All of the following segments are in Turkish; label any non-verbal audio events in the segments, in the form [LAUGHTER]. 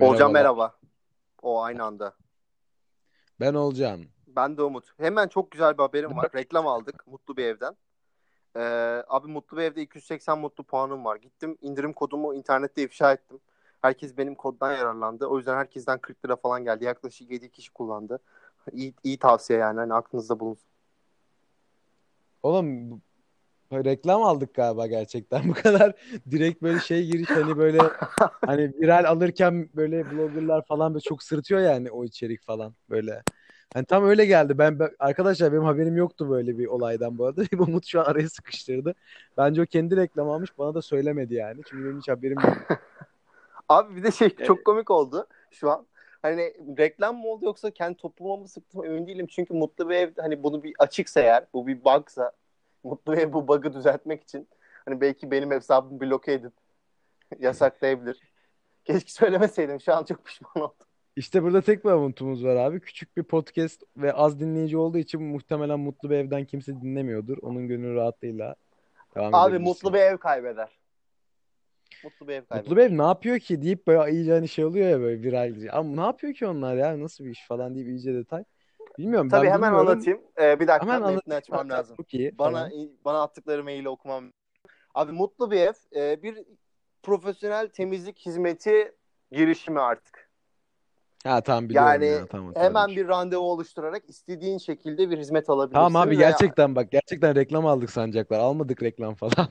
Olcan merhaba. O aynı anda. Ben Olcan. Ben de Umut. Hemen çok güzel bir haberim var. [LAUGHS] Reklam aldık Mutlu bir evden. Ee, abi Mutlu bir evde 280 mutlu puanım var. Gittim indirim kodumu internette ifşa ettim. Herkes benim koddan yararlandı. O yüzden herkesten 40 lira falan geldi. Yaklaşık 7 kişi kullandı. İyi, iyi tavsiye yani. Hani aklınızda bulunsun. Oğlum reklam aldık galiba gerçekten. Bu kadar [LAUGHS] direkt böyle şey giriş hani böyle hani viral alırken böyle bloggerlar falan böyle çok sırıtıyor yani o içerik falan böyle. Hani tam öyle geldi. Ben, ben- arkadaşlar benim haberim yoktu böyle bir olaydan bu arada. [LAUGHS] Umut şu an araya sıkıştırdı. Bence o kendi reklam almış bana da söylemedi yani. Çünkü benim hiç haberim yok. [LAUGHS] Abi bir de şey çok komik oldu şu an. Hani reklam mı oldu yoksa kendi topluma mı sıktım emin değilim. Çünkü Mutlu bir ev hani bunu bir açıksa eğer bu bir bugsa Mutlu bir ev bu bug'ı düzeltmek için hani belki benim hesabımı bloke edip yasaklayabilir. Keşke söylemeseydim. Şu an çok pişman oldum. İşte burada tek bir avutumuz var abi. Küçük bir podcast ve az dinleyici olduğu için muhtemelen Mutlu bir evden kimse dinlemiyordur. Onun gönül rahatlığıyla devam Abi. Mutlu bir ev kaybeder. Mutlu bir ev kaybeder. Mutlu bir ev ne yapıyor ki deyip böyle iyice hani şey oluyor ya böyle viral. Ama ne yapıyor ki onlar ya nasıl bir iş falan deyip iyice detay. Bilmiyorum Tabii ben hemen bilmiyorum. anlatayım. Ee, bir dakika Hemen metni açmam lazım. Çok iyi Bana falan. bana attıkları maili okumam. Abi Mutlu bir ev e, bir profesyonel temizlik hizmeti girişimi artık. Ha tamam biliyorum Yani ya tamam. Hemen hatırladım. bir randevu oluşturarak istediğin şekilde bir hizmet alabilirsin. Tamam abi gerçekten bak gerçekten reklam aldık sanacaklar. Almadık reklam falan.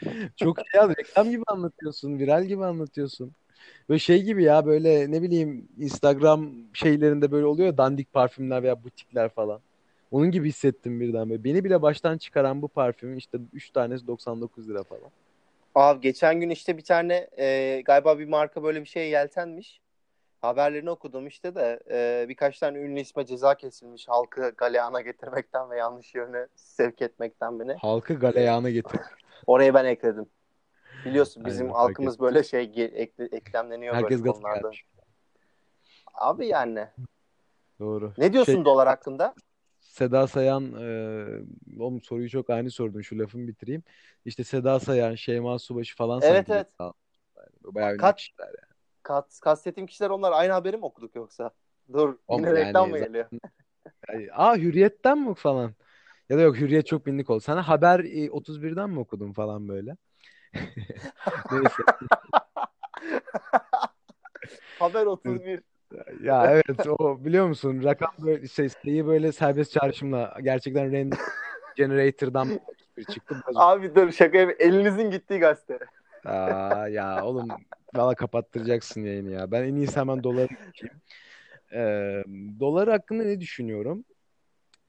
[LAUGHS] Çok şey ya reklam gibi anlatıyorsun, viral gibi anlatıyorsun. Böyle şey gibi ya böyle ne bileyim Instagram şeylerinde böyle oluyor ya dandik parfümler veya butikler falan. Onun gibi hissettim birden böyle. Beni bile baştan çıkaran bu parfümün işte 3 tanesi 99 lira falan. Abi geçen gün işte bir tane e, galiba bir marka böyle bir şeye yeltenmiş. Haberlerini okudum işte de e, birkaç tane ünlü isme ceza kesilmiş halkı galeyana getirmekten ve yanlış yöne sevk etmekten beni. Halkı galeyana getir. Oraya ben ekledim. Biliyorsun bizim Aynen, halkımız böyle şey ekle- eklemleniyor Herkes böyle konularda. gelmiş. Abi yani. Doğru. Ne diyorsun Şey- dolar hakkında? Seda Sayan, e, oğlum soruyu çok ani sordun şu lafımı bitireyim. İşte Seda Sayan, Şeyma Subaşı falan Evet, evet. bayağı Kaç- kişiler yani. Kat, kastettiğim kişiler onlar aynı haberi mi okuduk yoksa? Dur Oğlum yine yani reklam mı geliyor? Yani, Aa Hürriyet'ten mi falan? Ya da yok Hürriyet çok bilindik oldu. Sana Haber e, 31'den mi okudun falan böyle? Neyse. [LAUGHS] Haber 31. Ya evet o biliyor musun rakam böyle şey sayı böyle serbest çağrışımla gerçekten random [LAUGHS] generator'dan bir çıktı. Abi dur şaka yap- Elinizin gittiği gazete. Aa, ya oğlum valla kapattıracaksın yayını ya. Ben en iyisi hemen geçeyim. Ee, dolar hakkında ne düşünüyorum?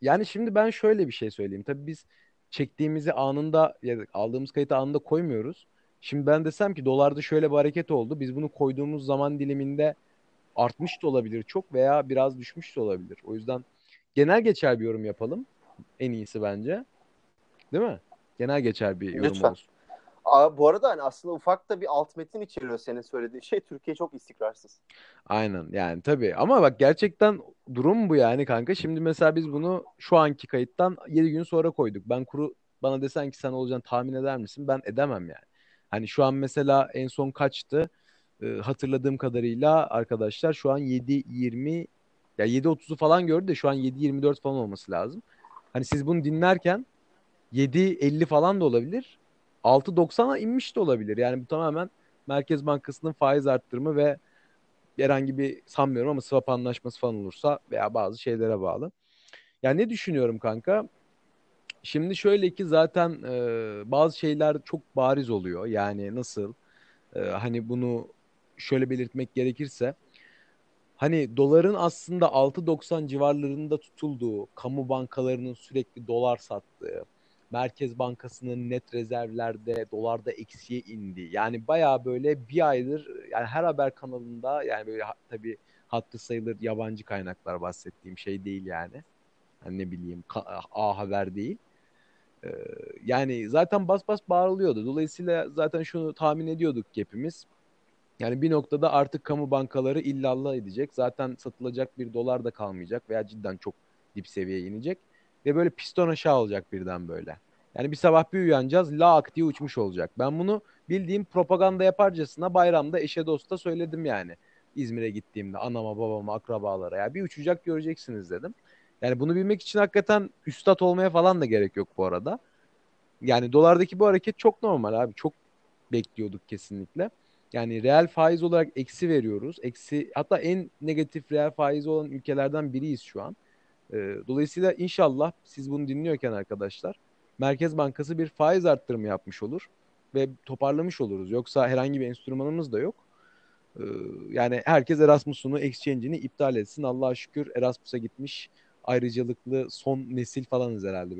Yani şimdi ben şöyle bir şey söyleyeyim. Tabii biz çektiğimizi anında ya aldığımız kayıtı anında koymuyoruz. Şimdi ben desem ki dolarda şöyle bir hareket oldu. Biz bunu koyduğumuz zaman diliminde artmış da olabilir çok veya biraz düşmüş de olabilir. O yüzden genel geçer bir yorum yapalım. En iyisi bence. Değil mi? Genel geçer bir yorum Lütfen. olsun. Bu arada hani aslında ufak da bir alt metin içeriyor senin söylediğin şey. Türkiye çok istikrarsız. Aynen yani tabii ama bak gerçekten durum bu yani kanka. Şimdi mesela biz bunu şu anki kayıttan 7 gün sonra koyduk. Ben kuru bana desen ki sen olacağını tahmin eder misin? Ben edemem yani. Hani şu an mesela en son kaçtı? Ee, hatırladığım kadarıyla arkadaşlar şu an 7.20 ya 7.30'u falan gördü de şu an 7.24 falan olması lazım. Hani siz bunu dinlerken 7.50 falan da olabilir. 6.90'a inmiş de olabilir. Yani bu tamamen Merkez Bankası'nın faiz arttırımı ve herhangi bir sanmıyorum ama swap anlaşması falan olursa veya bazı şeylere bağlı. Yani ne düşünüyorum kanka? Şimdi şöyle ki zaten e, bazı şeyler çok bariz oluyor. Yani nasıl? E, hani bunu şöyle belirtmek gerekirse hani doların aslında 6.90 civarlarında tutulduğu, kamu bankalarının sürekli dolar sattığı, Merkez Bankası'nın net rezervlerde dolarda eksiye indi. Yani bayağı böyle bir aydır yani her haber kanalında yani böyle tabii hattı sayılır yabancı kaynaklar bahsettiğim şey değil yani. Hani ne bileyim A Haber değil. Ee, yani zaten bas bas bağırılıyordu. Dolayısıyla zaten şunu tahmin ediyorduk hepimiz. Yani bir noktada artık kamu bankaları illallah edecek. Zaten satılacak bir dolar da kalmayacak veya cidden çok dip seviyeye inecek. Ve böyle piston aşağı olacak birden böyle. Yani bir sabah bir uyanacağız lak diye uçmuş olacak. Ben bunu bildiğim propaganda yaparcasına bayramda eşe dosta söyledim yani. İzmir'e gittiğimde anama, babama, akrabalara ya bir uçacak göreceksiniz dedim. Yani bunu bilmek için hakikaten üstat olmaya falan da gerek yok bu arada. Yani dolardaki bu hareket çok normal abi. Çok bekliyorduk kesinlikle. Yani reel faiz olarak eksi veriyoruz. Eksi hatta en negatif reel faiz olan ülkelerden biriyiz şu an. Ee, dolayısıyla inşallah siz bunu dinliyorken arkadaşlar Merkez Bankası bir faiz arttırımı yapmış olur ve toparlamış oluruz. Yoksa herhangi bir enstrümanımız da yok. Ee, yani herkes Erasmus'unu, exchange'ini iptal etsin. Allah'a şükür Erasmus'a gitmiş ayrıcalıklı son nesil falanız herhalde.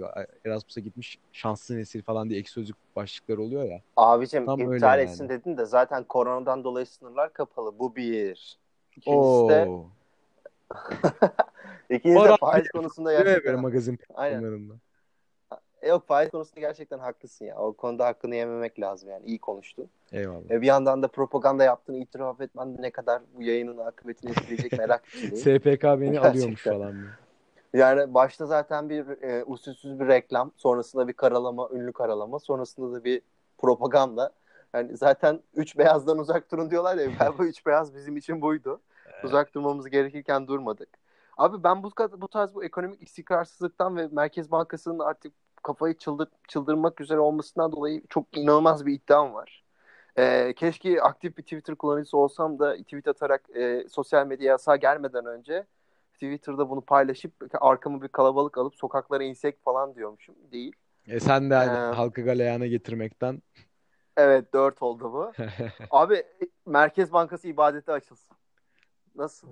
Erasmus'a gitmiş şanslı nesil falan diye ek sözlük başlıkları oluyor ya. Abicim Tam iptal etsin yani. dedin de zaten koronadan dolayı sınırlar kapalı. Bu bir. İkincisi de [LAUGHS] İkincisi de faiz konusunda gerçekten. magazin Aynen. Yok faiz konusunda gerçekten haklısın ya. O konuda hakkını yememek lazım yani. İyi konuştun. Eyvallah. E bir yandan da propaganda yaptığını itiraf etmen ne kadar bu yayının akıbetini etkileyecek [LAUGHS] merak içindeyim. SPK beni gerçekten. alıyormuş falan. Yani başta zaten bir e, usulsüz bir reklam, sonrasında bir karalama, ünlü karalama, sonrasında da bir propaganda. Yani zaten üç beyazdan uzak durun diyorlar ya. Ben bu üç beyaz bizim için buydu. Uzak durmamız gerekirken durmadık. Abi ben bu, bu tarz bu ekonomik istikrarsızlıktan ve Merkez Bankası'nın artık kafayı çıldır, çıldırmak üzere olmasından dolayı çok inanılmaz bir iddiam var. Ee, keşke aktif bir Twitter kullanıcısı olsam da tweet atarak e, sosyal medya yasağı gelmeden önce Twitter'da bunu paylaşıp arkamı bir kalabalık alıp sokaklara insek falan diyormuşum. Değil. E sen de ee, halkı galeyana getirmekten. Evet dört oldu bu. [LAUGHS] Abi Merkez Bankası ibadete açılsın. Nasıl?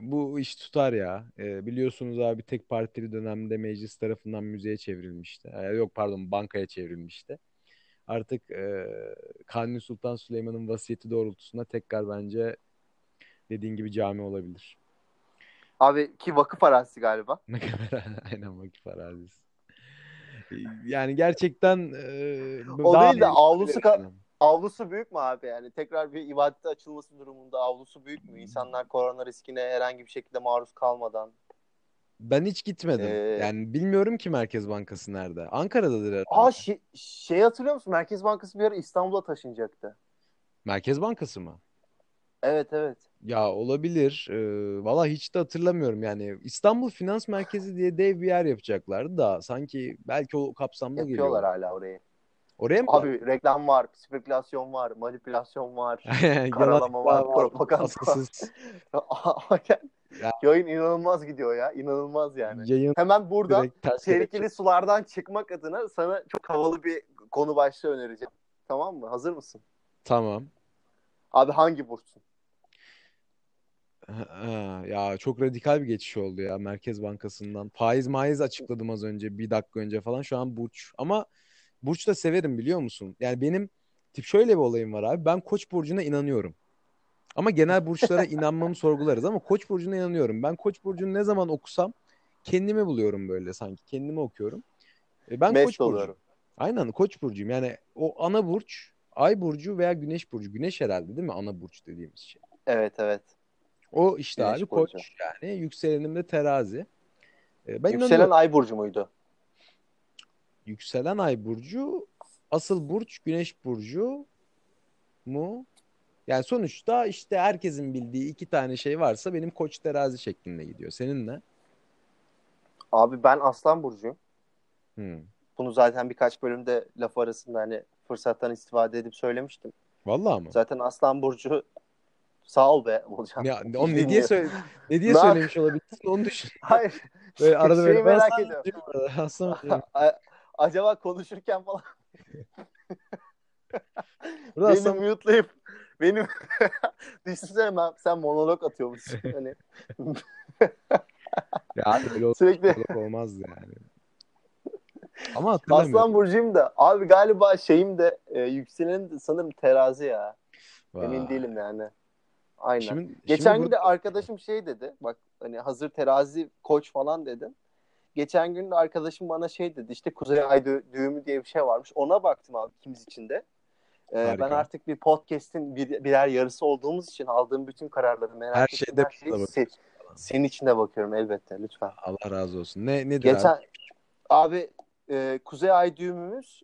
Bu iş tutar ya. E, biliyorsunuz abi tek partili dönemde meclis tarafından müzeye çevrilmişti. E, yok pardon bankaya çevrilmişti. Artık e, Kanuni Sultan Süleyman'ın vasiyeti doğrultusunda tekrar bence dediğin gibi cami olabilir. Abi ki vakıf arazisi galiba. [LAUGHS] Aynen vakıf arazisi. Yani gerçekten e, o değil de avlusu ka- avlusu büyük mü abi yani tekrar bir ibadete açılması durumunda avlusu büyük mü İnsanlar korona riskine herhangi bir şekilde maruz kalmadan ben hiç gitmedim. Ee, yani bilmiyorum ki Merkez Bankası nerede. Ankara'dadır herhalde. Aa şey, şey hatırlıyor musun? Merkez Bankası bir ara İstanbul'a taşınacaktı. Merkez Bankası mı? Evet evet. Ya olabilir. Ee, valla hiç de hatırlamıyorum yani. İstanbul Finans Merkezi diye dev bir yer yapacaklardı da sanki belki o kapsamda geliyor. Yapıyorlar hala orayı. Oraya mı? Abi reklam var, spekülasyon var, manipülasyon var, [LAUGHS] karalama var, propaganda var. [LAUGHS] ya. Yayın inanılmaz gidiyor ya. inanılmaz yani. Yayın Hemen burada tehlikeli sulardan çıkmak adına sana çok havalı bir konu başlığı önereceğim. Tamam mı? Hazır mısın? Tamam. Abi hangi burçsun? Ha, ya çok radikal bir geçiş oldu ya Merkez Bankası'ndan. Faiz maiz açıkladım az önce bir dakika önce falan. Şu an burç. Ama burç da severim biliyor musun? Yani benim tip şöyle bir olayım var abi. Ben Koç burcuna inanıyorum. Ama genel burçlara [LAUGHS] inanmamı sorgularız ama Koç burcuna inanıyorum. Ben Koç burcunu ne zaman okusam kendimi buluyorum böyle sanki. Kendimi okuyorum. E, ben Best Koç oluyorum. burcu. Aynen Koç burcuyum. Yani o ana burç, ay burcu veya güneş burcu. Güneş herhalde değil mi ana burç dediğimiz şey? Evet evet. O işte Güneş abi koç yani. Yükselenim de terazi. Ee, ben Yükselen ay burcu muydu? Yükselen ay burcu asıl burç güneş burcu mu? Yani sonuçta işte herkesin bildiği iki tane şey varsa benim koç terazi şeklinde gidiyor. Senin ne? Abi ben aslan burcuyum. Hmm. Bunu zaten birkaç bölümde laf arasında hani fırsattan istifade edip söylemiştim. Vallahi mı? Zaten aslan burcu [LAUGHS] Sağ ol be Olcan. Ya, onu ne diye, söyle, ne diye söylemiş olabilirsin onu düşün. Hayır. Böyle arada [LAUGHS] böyle merak ediyorum. Aslında [LAUGHS] Acaba konuşurken falan [LAUGHS] beni mute'layıp benim [LAUGHS] düşünsene ben sen monolog atıyormuşsun hani. ya öyle Sürekli... olmaz yani. Ama Aslan Burcu'yum da abi galiba şeyim de e, yükselenim de sanırım terazi ya. Vay. Emin değilim yani. Aynen. Şimdi, Geçen şimdi gün de arkadaşım şey dedi. Bak hani hazır terazi koç falan dedim. Geçen gün de arkadaşım bana şey dedi. İşte Kuzey Ay düğümü diye bir şey varmış. Ona baktım abi ikimiz için de. Ee, ben artık bir podcast'in bir, birer yarısı olduğumuz için aldığım bütün kararları merak her şeyde her şeyi se- senin için de bakıyorum elbette lütfen. Allah razı olsun. Ne nedir Geçen, abi? Abi e, Kuzey Ay düğümümüz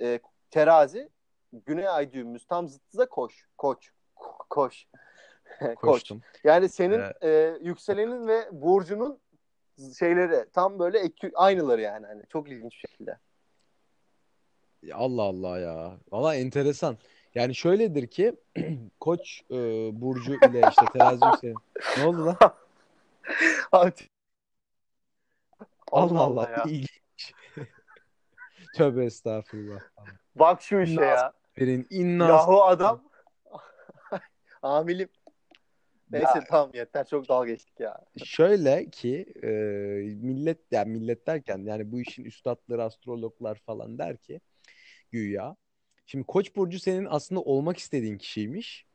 e, terazi, Güney Ay düğümümüz tam zıttı da koş. Koç. Ko- koş. [LAUGHS] Koç. Koçtum. Yani senin Ee, e, yükselenin ve burcunun şeyleri tam böyle ekü, aynıları yani. Hani çok ilginç bir şekilde. Allah Allah ya. Valla enteresan. Yani şöyledir ki [CLEARS THROAT] Koç e, burcu ile işte terazi yükselen. Ne oldu lan? [LAUGHS] Hadi. Allah Allah. ya. İlginç. [LAUGHS] Tövbe estağfurullah. Bak şu işe ya. Verin innas. Yahu adam. [LAUGHS] Amilim. Neyse Ya. tamam yeter çok dalga geçtik ya. Şöyle ki e, millet yani millet derken yani bu işin üstadları astrologlar falan der ki güya. Şimdi Koç burcu senin aslında olmak istediğin kişiymiş.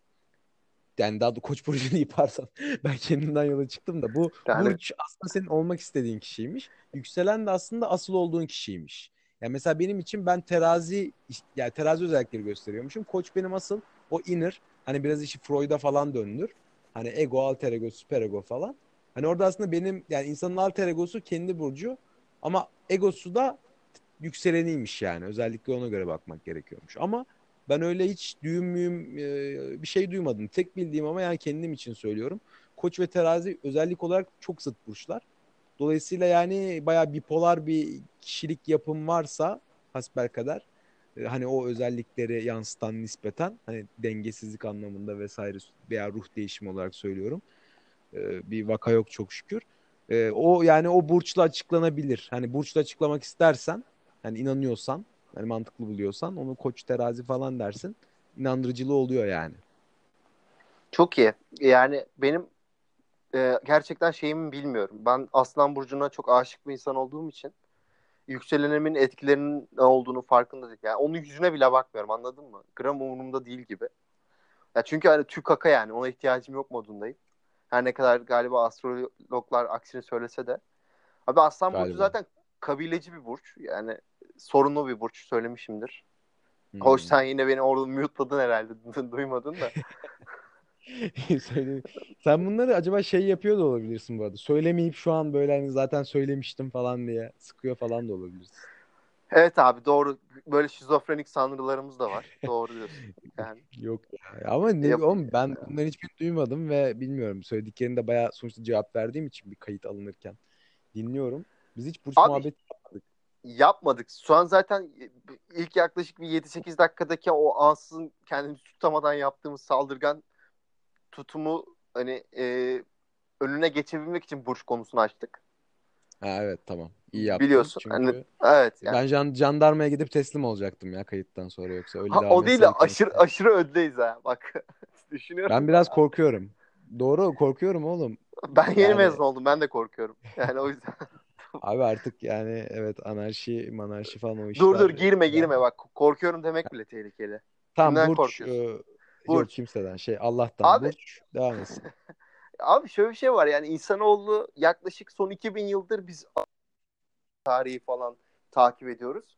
Yani daha da Koç burcunu [LAUGHS] yaparsam ben kendimden yola çıktım da bu Yani- burç aslında senin olmak istediğin kişiymiş. Yükselen de aslında asıl olduğun kişiymiş. Yani mesela benim için ben terazi yani terazi özellikleri gösteriyormuşum. Koç benim asıl o inner hani biraz işi Freud'a falan döndür. Hani ego, alter ego, süper ego falan. Hani orada aslında benim yani insanın alter egosu kendi burcu ama egosu da yükseleniymiş yani. Özellikle ona göre bakmak gerekiyormuş. Ama ben öyle hiç düğüm müyüm e, bir şey duymadım. Tek bildiğim ama yani kendim için söylüyorum. Koç ve terazi özellik olarak çok zıt burçlar. Dolayısıyla yani bayağı bipolar bir kişilik yapım varsa hasbelkader e, hani o özellikleri yansıtan nispeten hani dengesizlik anlamında vesaire veya ruh değişimi olarak söylüyorum. E, bir vaka yok çok şükür. E, o yani o burçla açıklanabilir. Hani burçla açıklamak istersen hani inanıyorsan hani mantıklı buluyorsan onu koç terazi falan dersin. İnandırıcılığı oluyor yani. Çok iyi. Yani benim e, gerçekten şeyimi bilmiyorum. Ben Aslan Burcu'na çok aşık bir insan olduğum için yükselenimin etkilerinin ne olduğunu farkında değil. Yani onun yüzüne bile bakmıyorum anladın mı? Gram umurumda değil gibi. Ya çünkü hani tüy kaka yani ona ihtiyacım yok modundayım. Her ne kadar galiba astrologlar aksini söylese de. Abi Aslan Burcu Galiba. zaten kabileci bir burç. Yani sorunlu bir burç söylemişimdir. Hmm. Hoş sen yine beni orada mute'ladın herhalde. [LAUGHS] Duymadın da. [LAUGHS] [LAUGHS] Sen bunları acaba şey yapıyor da olabilirsin bu arada. Söylemeyip şu an böyle hani zaten söylemiştim falan diye sıkıyor falan da olabilirsin. Evet abi doğru. Böyle şizofrenik sanrılarımız da var. Doğru diyorsun. [LAUGHS] Yani Yok ya. Ama ne Yap- oğlum ben bunların hiçbirini duymadım ve bilmiyorum. Söylediklerinde bayağı sonuçta cevap verdiğim için bir kayıt alınırken dinliyorum. Biz hiç burç Abi- muhabbeti yapmadık. yapmadık. Şu an zaten ilk yaklaşık bir 7-8 dakikadaki o ansızın kendimizi tutamadan yaptığımız saldırgan tutumu hani e, önüne geçebilmek için burç konusunu açtık. Ha, evet tamam. İyi yaptın. Biliyorsun, Çünkü hani Evet. Yani. ben jan, jandarmaya gidip teslim olacaktım ya kayıttan sonra yoksa öyle Ha, o değil aşırı konuşmaya. aşırı öndeyiz ha. Bak [LAUGHS] düşünüyorum. Ben biraz korkuyorum. Doğru korkuyorum oğlum. [LAUGHS] Ben yeni Yani- mezun oldum. Ben de korkuyorum. Yani o yüzden. [LAUGHS] Abi artık yani evet anarşi manarşi falan o işler. dur dur girme girme bak. Korkuyorum demek bile tehlikeli. Tamam Kimden Burç. korkuyorsun? e, yok Burç. kimseden şey Allah'tan. Abi- Burç devam etsin. [LAUGHS] Abi şöyle bir şey var yani insanoğlu yaklaşık son 2000 yıldır biz tarihi falan takip ediyoruz.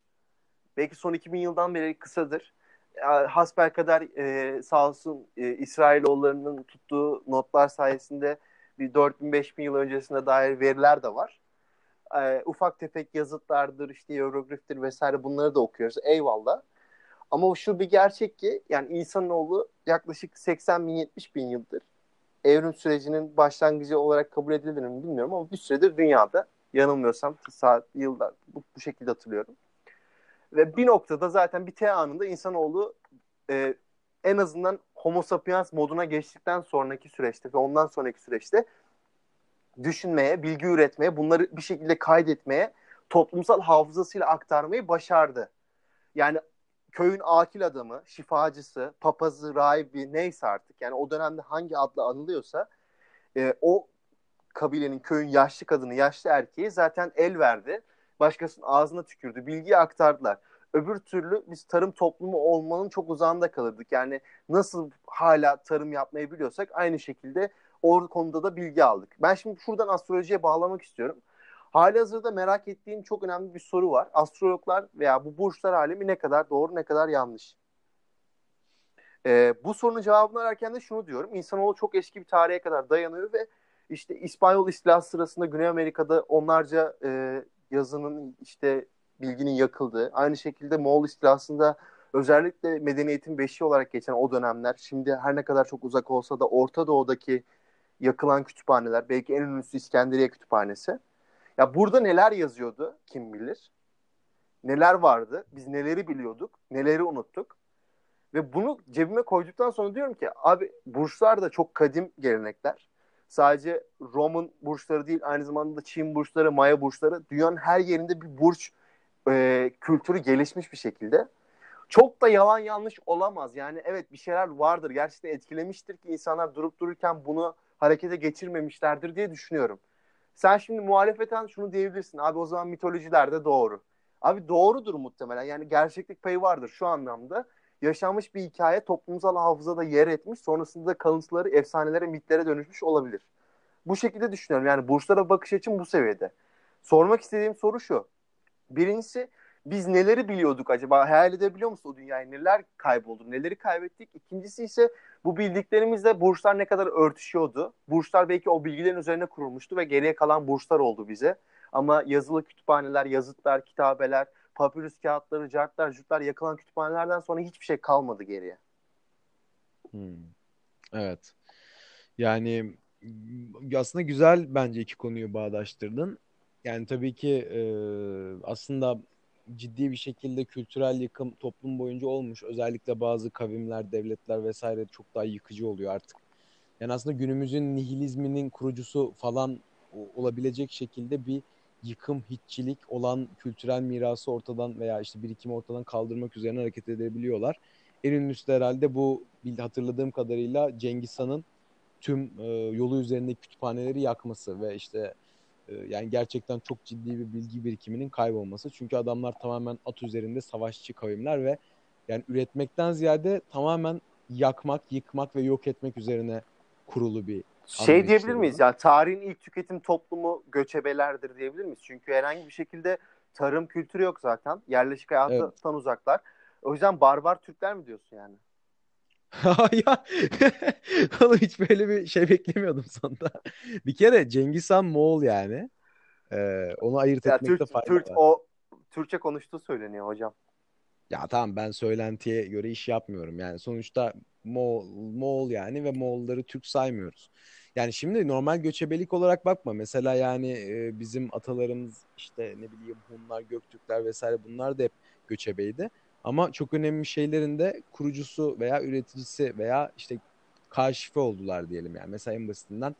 Belki son 2000 yıldan beri kısadır. Ya, Hasbelkader e, sağ olsun e, İsrailoğullarının tuttuğu notlar sayesinde bir 4000-5000 yıl öncesine dair veriler de var. E, ufak tefek yazıtlardır, işte hierogliftir vesaire bunları da okuyoruz. Eyvallah. Ama şu bir gerçek ki yani insanoğlu yaklaşık 80 bin 70 bin yıldır evrim sürecinin başlangıcı olarak kabul edilir mi bilmiyorum ama bir süredir dünyada yanılmıyorsam saat yıllar bu, bu şekilde hatırlıyorum. Ve bir noktada zaten bir T anında insanoğlu e, en azından homo sapiens moduna geçtikten sonraki süreçte ve ondan sonraki süreçte düşünmeye, bilgi üretmeye, bunları bir şekilde kaydetmeye, toplumsal hafızasıyla aktarmayı başardı. Yani köyün akil adamı, şifacısı, papazı, rahibi neyse artık yani o dönemde hangi adla anılıyorsa e, o kabilenin köyün yaşlı kadını, yaşlı erkeği zaten el verdi. Başkasının ağzına tükürdü. Bilgiyi aktardılar. Öbür türlü biz tarım toplumu olmanın çok uzağında kalırdık. Yani nasıl hala tarım yapmayı biliyorsak aynı şekilde o konuda da bilgi aldık. Ben şimdi şuradan astrolojiye bağlamak istiyorum. Hali hazırda merak ettiğim çok önemli bir soru var. Astrologlar veya bu burçlar alemi ne kadar doğru ne kadar yanlış? Ee, bu sorunun cevabını ararken de şunu diyorum. İnsanoğlu çok eski bir tarihe kadar dayanıyor ve işte İspanyol istilası sırasında Güney Amerika'da onlarca e, yazının işte bilginin yakıldığı, aynı şekilde Moğol istilasında özellikle medeniyetin beşiği olarak geçen o dönemler şimdi her ne kadar çok uzak olsa da Orta Doğu'daki yakılan kütüphaneler belki en ünlüsü İskenderiye Kütüphanesi. Ya burada neler yazıyordu kim bilir. Neler vardı. Biz neleri biliyorduk. Neleri unuttuk. Ve bunu cebime koyduktan sonra diyorum ki abi burçlar da çok kadim gelenekler. Sadece Roman burçları değil aynı zamanda da Çin burçları, Maya burçları dünyanın her yerinde bir burç e, kültürü gelişmiş bir şekilde. Çok da yalan yanlış olamaz. Yani evet bir şeyler vardır. Gerçekten etkilemiştir ki insanlar durup dururken bunu harekete geçirmemişlerdir diye düşünüyorum. Sen şimdi muhalefeten şunu diyebilirsin. Abi o zaman mitolojiler de doğru. Abi doğrudur muhtemelen. Yani gerçeklik payı vardır şu anlamda. Yaşanmış bir hikaye toplumsal hafızada yer etmiş. Sonrasında kalıntıları efsanelere, mitlere dönüşmüş olabilir. Bu şekilde düşünüyorum. Yani burçlara bakış açım bu seviyede. Sormak istediğim soru şu. Birincisi biz neleri biliyorduk acaba? Hayal edebiliyor musun o dünyayı? Neler kayboldu? Neleri kaybettik? İkincisi ise bu bildiklerimizle burçlar ne kadar örtüşüyordu? Burçlar belki o bilgilerin üzerine kurulmuştu ve geriye kalan burçlar oldu bize. Ama yazılı kütüphaneler, yazıtlar, kitabeler, papyrus kağıtları, cartlar, jutlar yakılan kütüphanelerden sonra hiçbir şey kalmadı geriye. Hmm. Evet. Yani aslında güzel bence iki konuyu bağdaştırdın. Yani tabii ki e, aslında ciddi bir şekilde kültürel yıkım toplum boyunca olmuş. Özellikle bazı kavimler, devletler vesaire çok daha yıkıcı oluyor artık. Yani aslında günümüzün nihilizminin kurucusu falan olabilecek şekilde bir yıkım, hiççilik olan kültürel mirası ortadan veya işte birikimi ortadan kaldırmak üzerine hareket edebiliyorlar. En ünlüsü de herhalde bu hatırladığım kadarıyla Cengiz Han'ın tüm e, yolu üzerindeki kütüphaneleri yakması ve işte yani gerçekten çok ciddi bir bilgi birikiminin kaybolması. Çünkü adamlar tamamen at üzerinde savaşçı kavimler ve yani üretmekten ziyade tamamen yakmak, yıkmak ve yok etmek üzerine kurulu bir şey diyebilir miyiz? Yani tarihin ilk tüketim toplumu göçebelerdir diyebilir miyiz? Çünkü herhangi bir şekilde tarım kültürü yok zaten. Yerleşik hayattan evet. uzaklar. O yüzden barbar Türkler mi diyorsun yani? [LAUGHS] ya [LAUGHS] oğlum hiç böyle bir şey beklemiyordum sonunda. Bir kere Cengiz Han Moğol yani. Ee, onu ayırt ya etmekte Türk, fayda Türk, var. O Türkçe konuştuğu söyleniyor hocam. Ya tamam ben söylentiye göre iş yapmıyorum. Yani sonuçta Moğol, Moğol yani ve Moğolları Türk saymıyoruz. Yani şimdi normal göçebelik olarak bakma. Mesela yani e, bizim atalarımız işte ne bileyim Hunlar, Göktürkler vesaire bunlar da hep göçebeydi. Ama çok önemli şeylerin de kurucusu veya üreticisi veya işte kaşifi oldular diyelim yani. Mesela en basitinden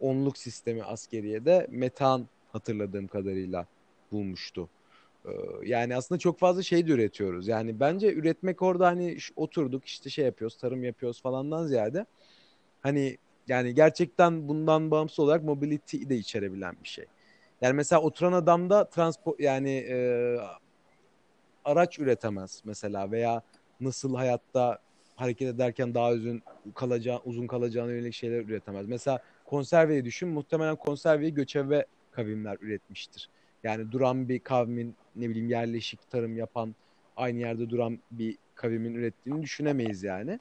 onluk sistemi askeriye de metan hatırladığım kadarıyla bulmuştu. Ee, yani aslında çok fazla şey de üretiyoruz. Yani bence üretmek orada hani oturduk işte şey yapıyoruz, tarım yapıyoruz falandan ziyade hani yani gerçekten bundan bağımsız olarak mobility de içerebilen bir şey. Yani mesela oturan adamda transport yani e, araç üretemez mesela veya nasıl hayatta hareket ederken daha uzun kalacağı uzun kalacağına yönelik şeyler üretemez. Mesela konserveyi düşün. Muhtemelen konserveyi göçebe kavimler üretmiştir. Yani duran bir kavmin ne bileyim yerleşik tarım yapan aynı yerde duran bir kavimin ürettiğini düşünemeyiz yani.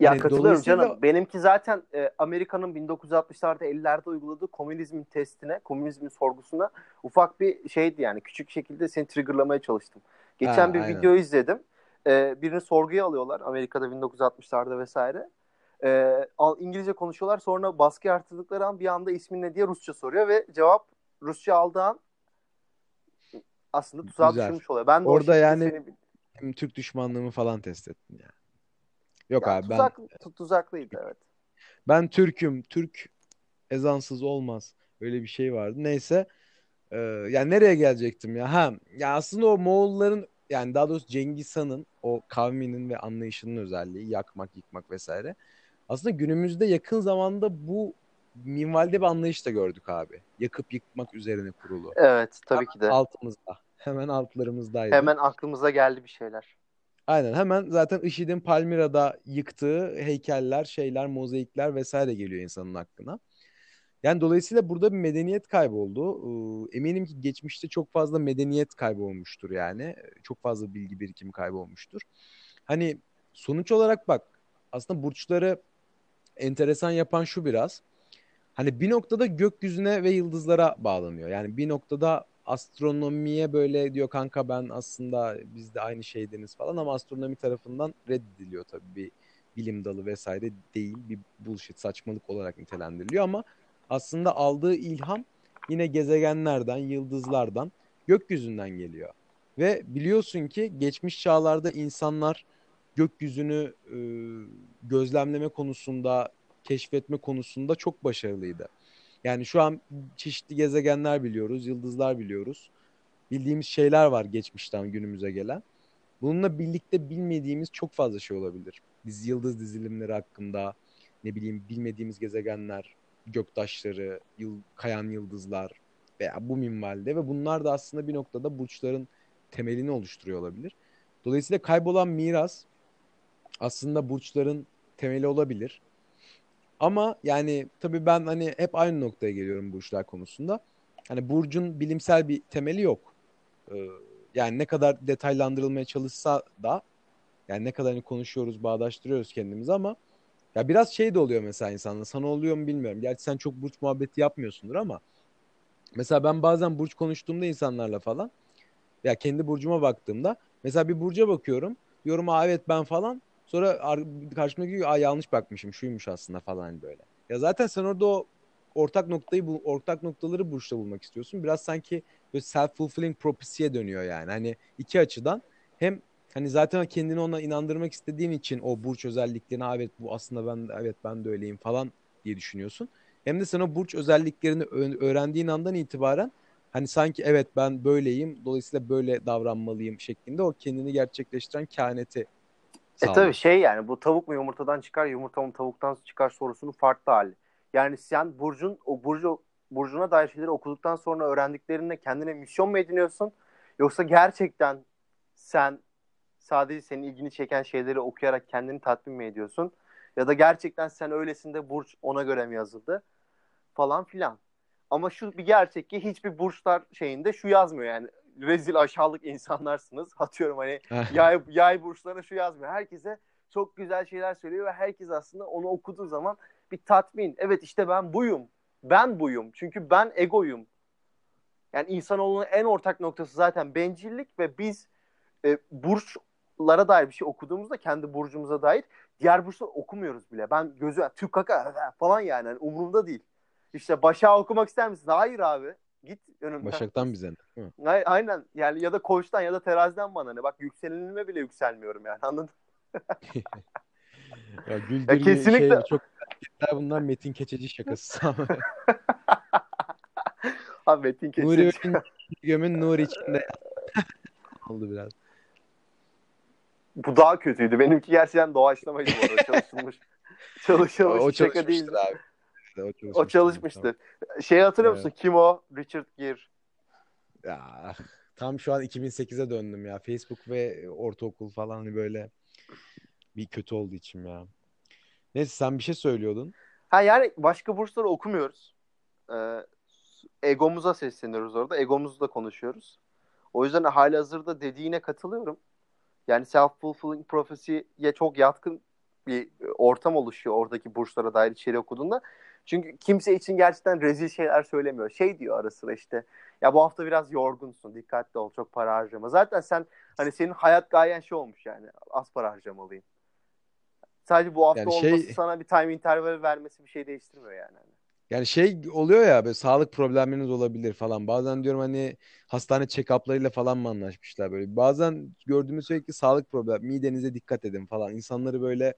Ya hani katılıyorum dolayısıyla... canım. Benimki zaten e, Amerika'nın 1960'larda 50'lerde uyguladığı komünizmin testine, komünizmin sorgusuna ufak bir şeydi yani. Küçük şekilde seni triggerlamaya çalıştım. Geçen ha, bir aynen. video izledim. E, birini sorguya alıyorlar Amerika'da 1960'larda vesaire. E, İngilizce konuşuyorlar. Sonra baskı artırdıkları an bir anda ismin ne diye Rusça soruyor ve cevap Rusça aldığı an aslında tuzağa düşürmüş oluyor. Ben de Orada yani seni... Türk düşmanlığımı falan test ettim yani. Yok ya, abi tuzak, ben tuzaklıydı evet. Ben Türk'üm. Türk ezansız olmaz. Öyle bir şey vardı. Neyse. Ee, yani nereye gelecektim ya? Ha, ya aslında o Moğolların yani daha doğrusu Cengiz Han'ın o kavminin ve anlayışının özelliği yakmak, yıkmak vesaire. Aslında günümüzde yakın zamanda bu minvalde bir anlayış da gördük abi. Yakıp yıkmak üzerine kurulu. Evet tabii ki de. Altımızda. Hemen altlarımızdaydı. Hemen aklımıza geldi bir şeyler. Aynen hemen zaten IŞİD'in Palmira'da yıktığı heykeller, şeyler, mozaikler vesaire geliyor insanın aklına. Yani dolayısıyla burada bir medeniyet kayboldu. Ee, eminim ki geçmişte çok fazla medeniyet kaybolmuştur yani. Çok fazla bilgi birikimi kaybolmuştur. Hani sonuç olarak bak aslında burçları enteresan yapan şu biraz. Hani bir noktada gökyüzüne ve yıldızlara bağlanıyor. Yani bir noktada astronomiye böyle diyor kanka ben aslında biz de aynı şeydeniz falan ama astronomi tarafından reddediliyor tabii bir bilim dalı vesaire değil bir bullshit saçmalık olarak nitelendiriliyor ama aslında aldığı ilham yine gezegenlerden, yıldızlardan, gökyüzünden geliyor. Ve biliyorsun ki geçmiş çağlarda insanlar gökyüzünü e, gözlemleme konusunda, keşfetme konusunda çok başarılıydı. Yani şu an çeşitli gezegenler biliyoruz, yıldızlar biliyoruz. Bildiğimiz şeyler var geçmişten günümüze gelen. Bununla birlikte bilmediğimiz çok fazla şey olabilir. Biz yıldız dizilimleri hakkında, ne bileyim bilmediğimiz gezegenler, göktaşları, yıl, kayan yıldızlar veya bu minvalde ve bunlar da aslında bir noktada burçların temelini oluşturuyor olabilir. Dolayısıyla kaybolan miras aslında burçların temeli olabilir. Ama yani tabii ben hani hep aynı noktaya geliyorum burçlar konusunda. Hani burcun bilimsel bir temeli yok. Ee, yani ne kadar detaylandırılmaya çalışsa da yani ne kadar hani konuşuyoruz, bağdaştırıyoruz kendimizi ama ya biraz şey de oluyor mesela insanla. Sana oluyor mu bilmiyorum. Gerçi sen çok burç muhabbeti yapmıyorsundur ama mesela ben bazen burç konuştuğumda insanlarla falan ya kendi burcuma baktığımda mesela bir burca bakıyorum. Diyorum aa evet ben falan. Sonra karşımdaki diyor yanlış bakmışım şuymuş aslında falan hani böyle. Ya zaten sen orada o ortak noktayı bu ortak noktaları burçta bulmak istiyorsun. Biraz sanki böyle self fulfilling prophecy'ye dönüyor yani. Hani iki açıdan hem hani zaten kendini ona inandırmak istediğin için o burç özelliklerini evet bu aslında ben evet ben de öyleyim falan diye düşünüyorsun. Hem de sen o burç özelliklerini öğrendiğin andan itibaren hani sanki evet ben böyleyim dolayısıyla böyle davranmalıyım şeklinde o kendini gerçekleştiren kehaneti sağlıyor. E tabii şey yani bu tavuk mu yumurtadan çıkar yumurta mı tavuktan çıkar sorusunun farklı hali. Yani sen burcun o burcu burcuna dair şeyleri okuduktan sonra öğrendiklerinle kendine misyon mu ediniyorsun yoksa gerçekten sen sadece senin ilgini çeken şeyleri okuyarak kendini tatmin mi ediyorsun? Ya da gerçekten sen öylesinde burç ona göre mi yazıldı? Falan filan. Ama şu bir gerçek ki hiçbir burçlar şeyinde şu yazmıyor yani. Rezil aşağılık insanlarsınız. [LAUGHS] Atıyorum hani [LAUGHS] yay, yay burçlarına şu yazmıyor. Herkese çok güzel şeyler söylüyor ve herkes aslında onu okuduğu zaman bir tatmin. Evet işte ben buyum. Ben buyum. Çünkü ben egoyum. Yani insanoğlunun en ortak noktası zaten bencillik ve biz e, burç burçlara dair bir şey okuduğumuzda kendi burcumuza dair diğer burçları okumuyoruz bile. Ben gözü Türk kaka falan yani, yani umurumda değil. İşte Başak'ı okumak ister misin? Hayır abi. Git önümden. Başak'tan bize ne? Aynen yani ya da koçtan ya da teraziden bana ne. Bak yükselenime bile yükselmiyorum yani anladın [LAUGHS] ya güldürme ya kesinlikle... şey çok bunlar Metin Keçeci şakası. [LAUGHS] Abi Metin Keçeci. Nuri Göm'ün Nuri içinde [LAUGHS] oldu biraz. Bu daha kötüydü. Benimki gerçekten doğaçlamaydı bu arada çalışılmış. [LAUGHS] çalışılmış o şaka değil. Abi. O çalışmıştır. O çalışmıştır. Şey hatırlıyor evet. musun? Kim o? Richard Gere. Ya tam şu an 2008'e döndüm ya. Facebook ve ortaokul falan hani böyle bir kötü oldu içim ya. Neyse sen bir şey söylüyordun. Ha yani başka bursları okumuyoruz. Ee, egomuza sesleniyoruz orada. Egomuzla konuşuyoruz. O yüzden hali hazırda dediğine katılıyorum. Yani self-fulfilling prophecy'ye çok yatkın bir ortam oluşuyor oradaki burslara dair içeri okuduğunda. Çünkü kimse için gerçekten rezil şeyler söylemiyor. Şey diyor ara sıra işte ya bu hafta biraz yorgunsun dikkatli ol çok para harcama. Zaten sen hani senin hayat gayen şey olmuş yani az para harcamalıyım. Sadece bu hafta yani şey... olması sana bir time interval vermesi bir şey değiştirmiyor yani. Yani şey oluyor ya böyle sağlık problemleriniz olabilir falan. Bazen diyorum hani hastane check-up'larıyla falan mı anlaşmışlar böyle. Bazen gördüğümüz sürekli sağlık problem. Midenize dikkat edin falan. İnsanları böyle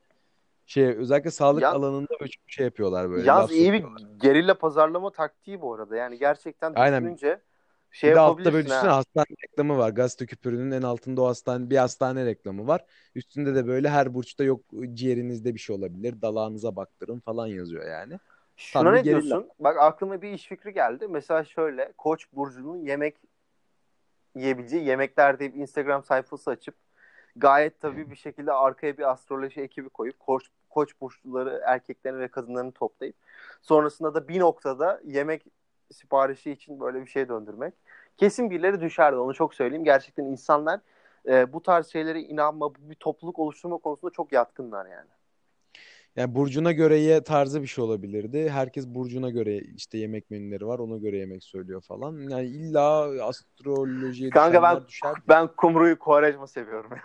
şey özellikle sağlık ya, alanında şey yapıyorlar böyle. Yaz iyi bir gerilla pazarlama taktiği bu arada. Yani gerçekten Aynen. düşününce şey bir de altta böyle düşünsene ha. hastane reklamı var. Gazete küpürünün en altında o hastane bir hastane reklamı var. Üstünde de böyle her burçta yok ciğerinizde bir şey olabilir. Dalağınıza baktırın falan yazıyor yani. Şuna ne gerilla. diyorsun? Bak aklıma bir iş fikri geldi. Mesela şöyle Koç burcunun yemek yiyebileceği yemekler diye bir Instagram sayfası açıp gayet tabii bir şekilde arkaya bir astroloji ekibi koyup koç koç burçluları erkeklerini ve kadınlarını toplayıp sonrasında da bir noktada yemek siparişi için böyle bir şey döndürmek. Kesin birileri düşerdi onu çok söyleyeyim. Gerçekten insanlar e, bu tarz şeylere inanma, bir topluluk oluşturma konusunda çok yatkınlar yani. Yani burcuna göre ye tarzı bir şey olabilirdi. Herkes burcuna göre işte yemek menüleri var. Ona göre yemek söylüyor falan. Yani illa astrolojiye Kanka ben düşer. ben kumruyu Kovarejma seviyorum. [LAUGHS]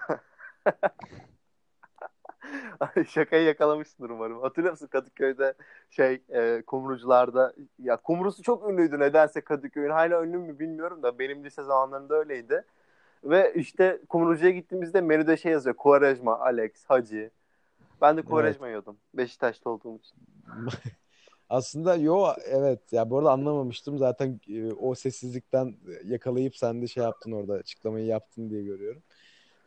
Şakayı yakalamışsındır umarım. Hatırlıyor musun Kadıköy'de şey e, kumrucularda ya kumrusu çok ünlüydü nedense Kadıköy'ün. Hala ünlü mü bilmiyorum da benim lise zamanlarında öyleydi. Ve işte kumrucuya gittiğimizde menüde şey yazıyor. Kuarejma, Alex, Hacı. Ben de Kuarejma evet. yiyordum. Beşiktaş'ta olduğum için. [LAUGHS] Aslında yo evet ya bu arada anlamamıştım zaten e, o sessizlikten yakalayıp sen de şey yaptın orada açıklamayı yaptın diye görüyorum.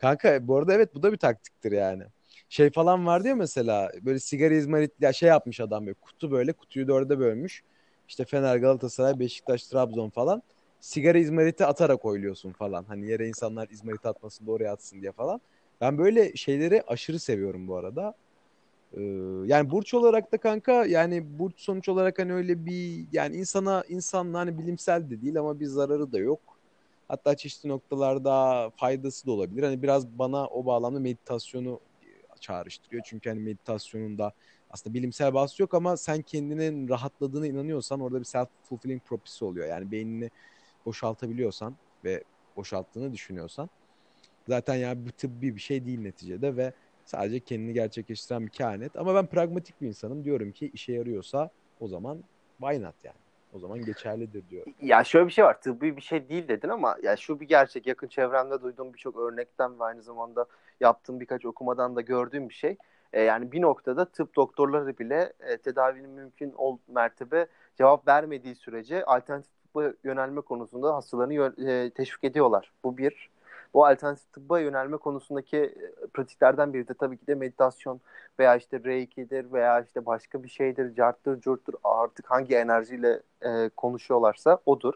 Kanka bu arada evet bu da bir taktiktir yani şey falan vardı ya mesela böyle sigara izmarit ya şey yapmış adam böyle kutu böyle kutuyu dörde bölmüş. İşte Fener, Galatasaray, Beşiktaş, Trabzon falan. Sigara izmariti atarak oyluyorsun falan. Hani yere insanlar izmarit atmasın doğru atsın diye falan. Ben böyle şeyleri aşırı seviyorum bu arada. Ee, yani burç olarak da kanka yani burç sonuç olarak hani öyle bir yani insana insanla hani bilimsel de değil ama bir zararı da yok. Hatta çeşitli noktalarda faydası da olabilir. Hani biraz bana o bağlamda meditasyonu çağrıştırıyor. Çünkü hani meditasyonun da aslında bilimsel bazı yok ama sen kendinin rahatladığına inanıyorsan orada bir self-fulfilling prophecy oluyor. Yani beynini boşaltabiliyorsan ve boşalttığını düşünüyorsan zaten ya bu tıbbi bir şey değil neticede ve sadece kendini gerçekleştiren bir kehanet. Ama ben pragmatik bir insanım. Diyorum ki işe yarıyorsa o zaman why not yani. O zaman geçerlidir diyor. Ya şöyle bir şey var. Tıbbi bir şey değil dedin ama ya şu bir gerçek. Yakın çevremde duyduğum birçok örnekten ve aynı zamanda yaptığım birkaç okumadan da gördüğüm bir şey. E, yani bir noktada tıp doktorları bile e, tedavinin mümkün ol mertebe cevap vermediği sürece alternatif tıbba yönelme konusunda hastalarını e, teşvik ediyorlar. Bu bir bu alternatif tıbba yönelme konusundaki e, pratiklerden biri de tabii ki de meditasyon veya işte reiki'dir veya işte başka bir şeydir, carttır, curttur artık hangi enerjiyle e, konuşuyorlarsa odur.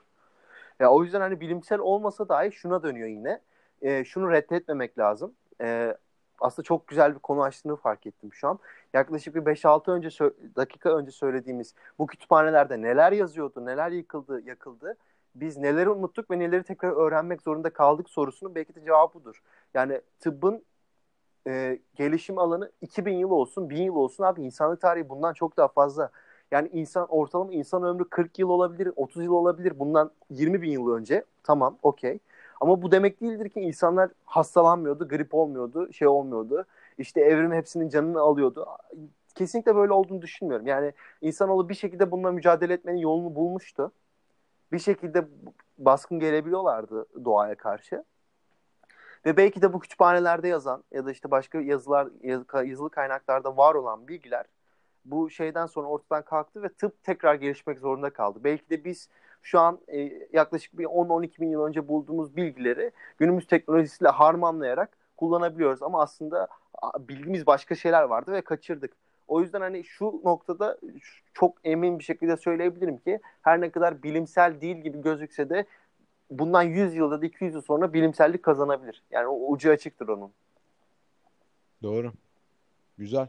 Ya o yüzden hani bilimsel olmasa dahi şuna dönüyor yine. E, şunu reddetmemek lazım. E, aslında çok güzel bir konu açtığını fark ettim şu an. Yaklaşık bir 5-6 önce dakika önce söylediğimiz bu kütüphanelerde neler yazıyordu, neler yıkıldı, yakıldı biz neleri unuttuk ve neleri tekrar öğrenmek zorunda kaldık sorusunun belki de cevabı budur. Yani tıbbın e, gelişim alanı 2000 yıl olsun, 1000 yıl olsun abi insanlık tarihi bundan çok daha fazla. Yani insan ortalama insan ömrü 40 yıl olabilir, 30 yıl olabilir. Bundan 20 bin yıl önce tamam okey. Ama bu demek değildir ki insanlar hastalanmıyordu, grip olmuyordu, şey olmuyordu. İşte evrim hepsinin canını alıyordu. Kesinlikle böyle olduğunu düşünmüyorum. Yani insanoğlu bir şekilde bununla mücadele etmenin yolunu bulmuştu bir şekilde baskın gelebiliyorlardı doğaya karşı. Ve belki de bu kütüphanelerde yazan ya da işte başka yazılar yazılı kaynaklarda var olan bilgiler bu şeyden sonra ortadan kalktı ve tıp tekrar gelişmek zorunda kaldı. Belki de biz şu an e, yaklaşık bir 10-12 bin yıl önce bulduğumuz bilgileri günümüz teknolojisiyle harmanlayarak kullanabiliyoruz. Ama aslında bildiğimiz başka şeyler vardı ve kaçırdık. O yüzden hani şu noktada çok emin bir şekilde söyleyebilirim ki her ne kadar bilimsel değil gibi gözükse de bundan 100 yılda da 200 yıl sonra bilimsellik kazanabilir. Yani o ucu açıktır onun. Doğru. Güzel.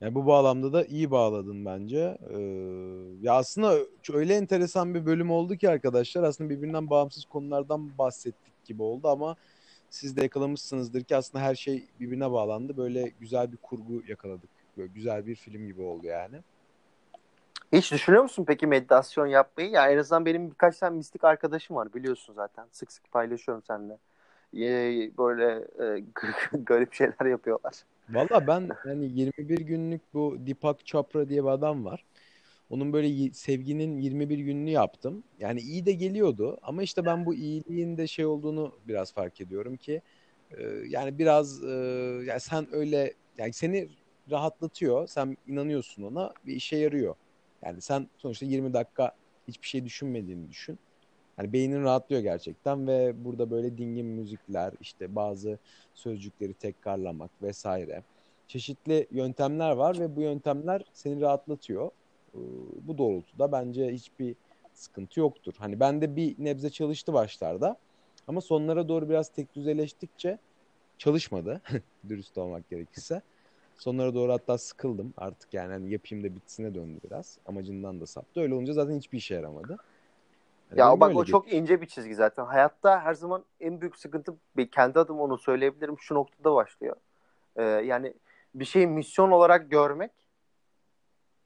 Yani bu bağlamda da iyi bağladın bence. Ee, ya aslında öyle enteresan bir bölüm oldu ki arkadaşlar aslında birbirinden bağımsız konulardan bahsettik gibi oldu ama siz de yakalamışsınızdır ki aslında her şey birbirine bağlandı. Böyle güzel bir kurgu yakaladık. Böyle güzel bir film gibi oldu yani. Hiç düşünüyor musun peki meditasyon yapmayı? Ya en azından benim birkaç tane mistik arkadaşım var biliyorsun zaten. Sık sık paylaşıyorum seninle. Ee, böyle e, [LAUGHS] garip şeyler yapıyorlar. Valla ben yani 21 günlük bu Deepak Chopra diye bir adam var. Onun böyle sevginin 21 gününü yaptım. Yani iyi de geliyordu ama işte ben bu iyiliğin de şey olduğunu biraz fark ediyorum ki e, yani biraz e, yani sen öyle yani seni rahatlatıyor. Sen inanıyorsun ona bir işe yarıyor. Yani sen sonuçta 20 dakika hiçbir şey düşünmediğini düşün. Yani beynin rahatlıyor gerçekten ve burada böyle dingin müzikler, işte bazı sözcükleri tekrarlamak vesaire. Çeşitli yöntemler var ve bu yöntemler seni rahatlatıyor. Ee, bu doğrultuda bence hiçbir sıkıntı yoktur. Hani bende bir nebze çalıştı başlarda ama sonlara doğru biraz tek düzeleştikçe çalışmadı. [LAUGHS] Dürüst olmak gerekirse. Sonlara doğru hatta sıkıldım artık yani hani yapayım da bitsine döndü biraz. Amacından da saptı. Öyle olunca zaten hiçbir işe yaramadı. Yani ya bak o geçti. çok ince bir çizgi zaten. Hayatta her zaman en büyük sıkıntı kendi adım onu söyleyebilirim şu noktada başlıyor. Ee, yani bir şeyi misyon olarak görmek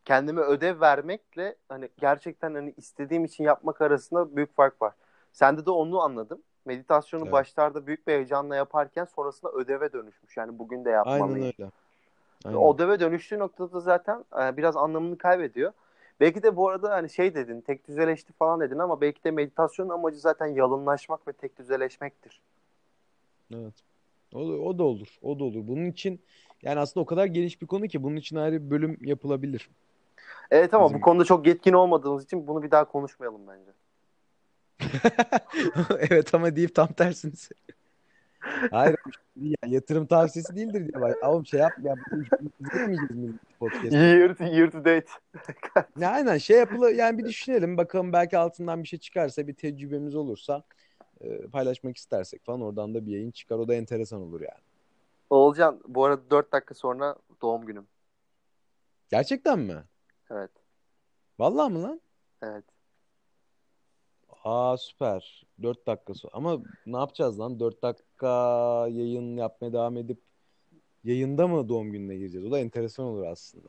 kendime ödev vermekle hani gerçekten hani istediğim için yapmak arasında büyük fark var. Sende de onu anladım. Meditasyonu Evet. başlarda büyük bir heyecanla yaparken sonrasında ödeve dönüşmüş. Yani bugün de yapmalıyım. Aynen öyle. Aynen. O ödeve dönüştüğü noktada zaten e, biraz anlamını kaybediyor. Belki de bu arada hani şey dedin, tek düzeleşti falan dedin ama belki de meditasyonun amacı zaten yalınlaşmak ve tek düzeleşmektir. Evet. O, o da olur. O da olur. Bunun için yani aslında o kadar geniş bir konu ki bunun için ayrı bir bölüm yapılabilir. Evet ama Bizim- bu konuda çok yetkin olmadığımız için bunu bir daha konuşmayalım bence. [LAUGHS] Evet ama deyip tam tersini. Hayır ya, yatırım tavsiyesi değildir diye bak. Oğlum şey yap ya mi podcast? Year to, year to date. Ya aynen şey yapılı yani bir düşünelim bakalım belki altından bir şey çıkarsa bir tecrübemiz olursa e, paylaşmak istersek falan oradan da bir yayın çıkar o da enteresan olur yani. Oğulcan bu arada 4 dakika sonra doğum günüm. Gerçekten mi? Evet. Vallahi mı lan? Evet. Aa süper. 4 dakika sonra. Ama ne yapacağız lan? 4 dakika yayın yapmaya devam edip yayında mı doğum gününe gireceğiz? O da enteresan olur aslında.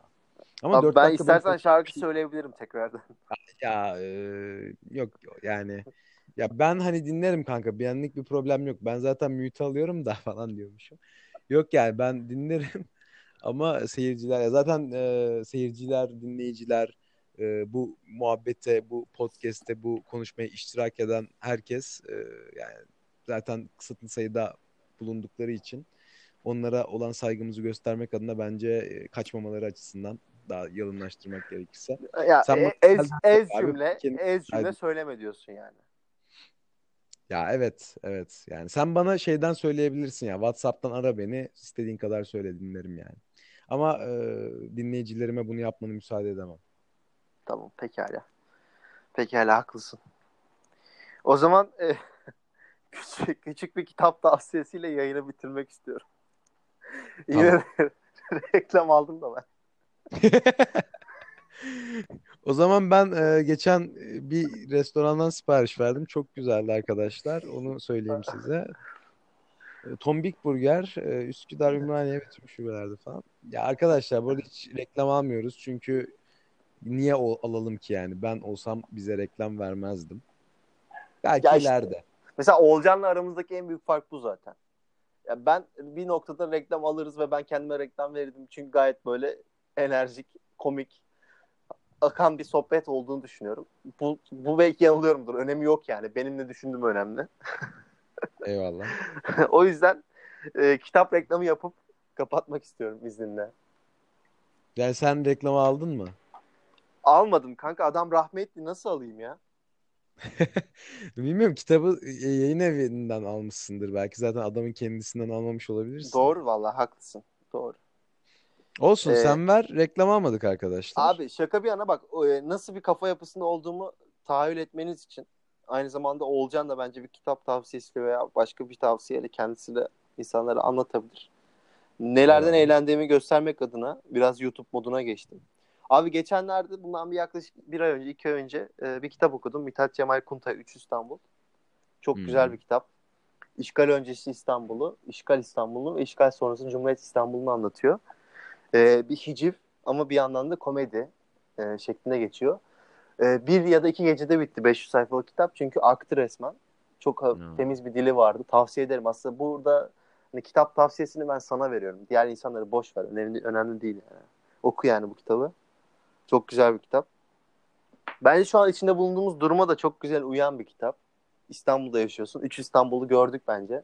Ama Abi 4 ben dakika istersen çok- şarkı söyleyebilirim tekrardan. [LAUGHS] Ya e, yok yani ya ben hani dinlerim kanka benlik bir problem yok. Ben zaten mute alıyorum da [LAUGHS] falan diyormuşum. Yok yani ben dinlerim [LAUGHS] ama seyirciler ya zaten e, seyirciler, dinleyiciler e, bu muhabbete, bu podcast'te, bu konuşmaya iştirak eden herkes e, yani zaten kısıtlı sayıda bulundukları için onlara olan saygımızı göstermek adına bence e, kaçmamaları açısından daha yalınlaştırmak gerekirse. Ya Sen e- ez, ez Abi, cümle, kendi- ez cümle Hadi. söyleme diyorsun yani. Ya evet, evet. Yani sen bana şeyden söyleyebilirsin ya. WhatsApp'tan ara beni, istediğin kadar söyle dinlerim yani. Ama e, dinleyicilerime bunu yapmanı müsaade edemem. Tamam pekala. Pekala haklısın. O zaman e, [LAUGHS] küçük, küçük bir kitap tavsiyesiyle yayını bitirmek istiyorum. Yine de reklam aldım da ben. [LAUGHS] O zaman ben e, geçen e, bir restorandan sipariş verdim. Çok güzeldi arkadaşlar. Onu söyleyeyim size. E, Tombik Burger, e, Üsküdar, Ümraniye ve tüm şubelerde falan. Ya arkadaşlar burada hiç reklam almıyoruz. Çünkü niye o, alalım ki yani? Ben olsam bize reklam vermezdim. Belki Ya işte- ileride. Mesela Oğulcan'la aramızdaki en büyük fark bu zaten. Ya ben bir noktada reklam alırız ve ben kendime reklam verirdim. Çünkü gayet böyle enerjik, komik, akan bir sohbet olduğunu düşünüyorum. Bu, bu belki yanılıyorumdur. Önemi yok yani. Benim ne düşündüğüm önemli. [LAUGHS] Eyvallah. o yüzden e, kitap reklamı yapıp kapatmak istiyorum izninle. Yani sen reklamı aldın mı? Almadım kanka. Adam rahmetli. Nasıl alayım ya? [LAUGHS] Bilmiyorum kitabı e, yayın evinden almışsındır. Belki zaten adamın kendisinden almamış olabilirsin. Doğru vallahi haklısın. Doğru. Olsun Ee, sen ver reklam almadık arkadaşlar. Abi şaka bir yana bak e, nasıl bir kafa yapısında olduğumu tahayyül etmeniz için aynı zamanda Oğulcan da bence bir kitap tavsiyesi veya başka bir tavsiyeyle kendisi de insanlara anlatabilir. Nelerden Evet. eğlendiğimi göstermek adına biraz YouTube moduna geçtim. Abi geçenlerde bundan bir yaklaşık bir ay önce, iki ay önce e, bir kitap okudum. Mithat Cemal Kuntay, Üç İstanbul. Çok Hmm. güzel bir kitap. İşgal öncesi İstanbul'u, işgal İstanbul'u ve işgal sonrası Cumhuriyet İstanbul'unu anlatıyor. E, bir hiciv ama bir yandan da komedi e, şeklinde geçiyor. E, bir ya da iki gecede bitti 500 sayfalık kitap çünkü aktı resmen. Çok Hmm. temiz bir dili vardı. Tavsiye ederim. Aslında burada hani kitap tavsiyesini ben sana veriyorum. Diğer insanları boş ver. Önemli, önemli değil yani. Oku yani bu kitabı. Çok güzel bir kitap. Bence şu an içinde bulunduğumuz duruma da çok güzel uyan bir kitap. İstanbul'da yaşıyorsun. Üç İstanbul'u gördük bence.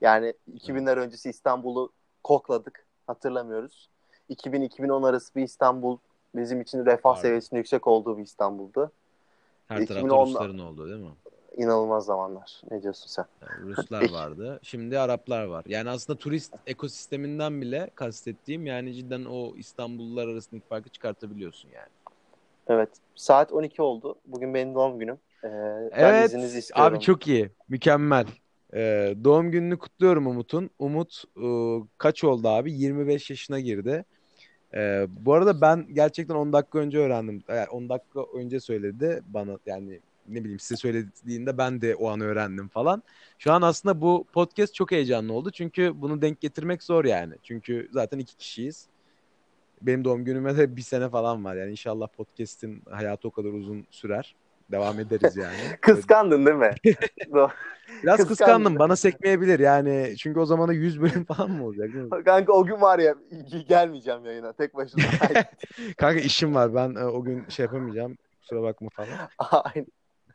Yani 2000'ler öncesi İstanbul'u kokladık. Hatırlamıyoruz. 2000-2010 arası bir İstanbul bizim için refah Vardı. seviyesinin yüksek olduğu bir İstanbul'du. Her 2010'da tarafta Rusların olduğu değil mi? İnanılmaz zamanlar. Ne diyorsun sen? Yani Ruslar [LAUGHS] vardı. Şimdi Araplar var. Yani aslında turist ekosisteminden bile kastettiğim yani cidden o İstanbullular arasındaki farkı çıkartabiliyorsun yani. Evet. Saat 12 oldu. Bugün benim doğum günüm. Ee, ben Evet. Abi çok iyi. Mükemmel. Ee, doğum gününü kutluyorum Umut'un. Umut e, kaç oldu abi? 25 yaşına girdi. Ee, bu arada ben gerçekten 10 dakika önce öğrendim. Yani 10 dakika önce söyledi bana yani ne bileyim size söylediğinde ben de o an öğrendim falan. Şu an aslında bu podcast çok heyecanlı oldu. Çünkü bunu denk getirmek zor yani. Çünkü zaten iki kişiyiz. Benim doğum günüme de bir sene falan var. Yani inşallah podcast'in hayatı o kadar uzun sürer. Devam ederiz yani. [LAUGHS] Kıskandın değil mi? [LAUGHS] Biraz kıskandım. kıskandım. Bana sekmeyebilir yani. Çünkü o zamana 100 bölüm [LAUGHS] falan mı olacak? Değil mi? Kanka o gün var ya gelmeyeceğim yayına tek başına. Kanka işim var. Ben e, o gün şey yapamayacağım. Kusura bakma falan. Aynen.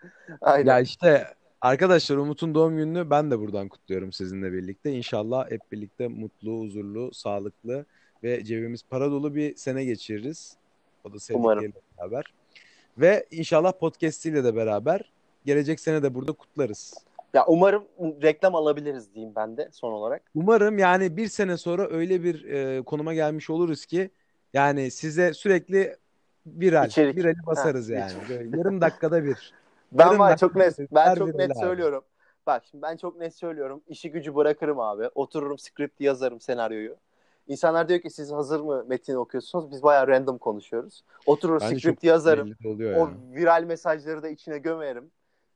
[LAUGHS] Aynen. Ya işte arkadaşlar Umut'un doğum gününü ben de buradan kutluyorum sizinle birlikte. İnşallah hep birlikte mutlu, huzurlu, sağlıklı ve cebimiz para dolu bir sene geçiririz. O da sevdikleriyle beraber. Ve inşallah podcast ile de beraber gelecek sene de burada kutlarız. Ya umarım reklam alabiliriz diyeyim ben de son olarak. Umarım yani bir sene sonra öyle bir e, konuma gelmiş oluruz ki yani size sürekli viral, İçerik. virali basarız ha, yani. Böyle yarım dakikada bir. [LAUGHS] Ben var çok net, ben çok net abi. söylüyorum. Bak şimdi ben çok net söylüyorum. İşi gücü bırakırım abi. Otururum script yazarım senaryoyu. İnsanlar diyor ki siz hazır mı metin okuyorsunuz? Biz bayağı random konuşuyoruz. Oturur Bence script yazarım. O yani. viral mesajları da içine gömerim.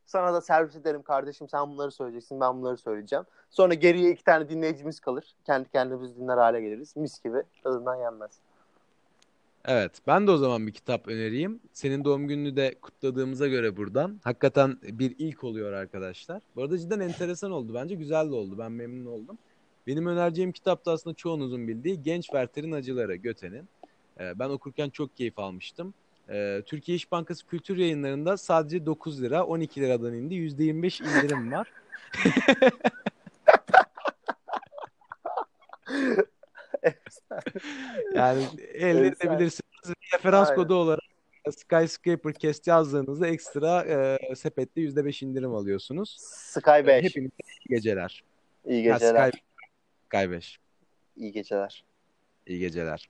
Sana da servis ederim kardeşim sen bunları söyleyeceksin ben bunları söyleyeceğim. Sonra geriye iki tane dinleyicimiz kalır. Kendi kendimiz dinler hale geliriz. Mis gibi tadından yenmez. Evet ben de o zaman bir kitap önereyim. Senin doğum gününü de kutladığımıza göre buradan. Hakikaten bir ilk oluyor arkadaşlar. Bu arada cidden enteresan oldu bence. Güzel de oldu. Ben memnun oldum. Benim önereceğim kitap da aslında çoğunuzun bildiği Genç Werther'in Acıları Göte'nin. Ee, ben okurken çok keyif almıştım. Ee, Türkiye İş Bankası Kültür Yayınları'nda sadece 9 lira 12 liradan indi. %25 indirim var. [LAUGHS] [LAUGHS] yani elde edebilirsiniz. Referans Aynen. kodu olarak Skyscraper Cast yazdığınızda ekstra e, sepette %5 indirim alıyorsunuz. Sky 5. Hepinize iyi geceler. İyi geceler. Ha, Sky, Sky 5. İyi geceler. İyi geceler.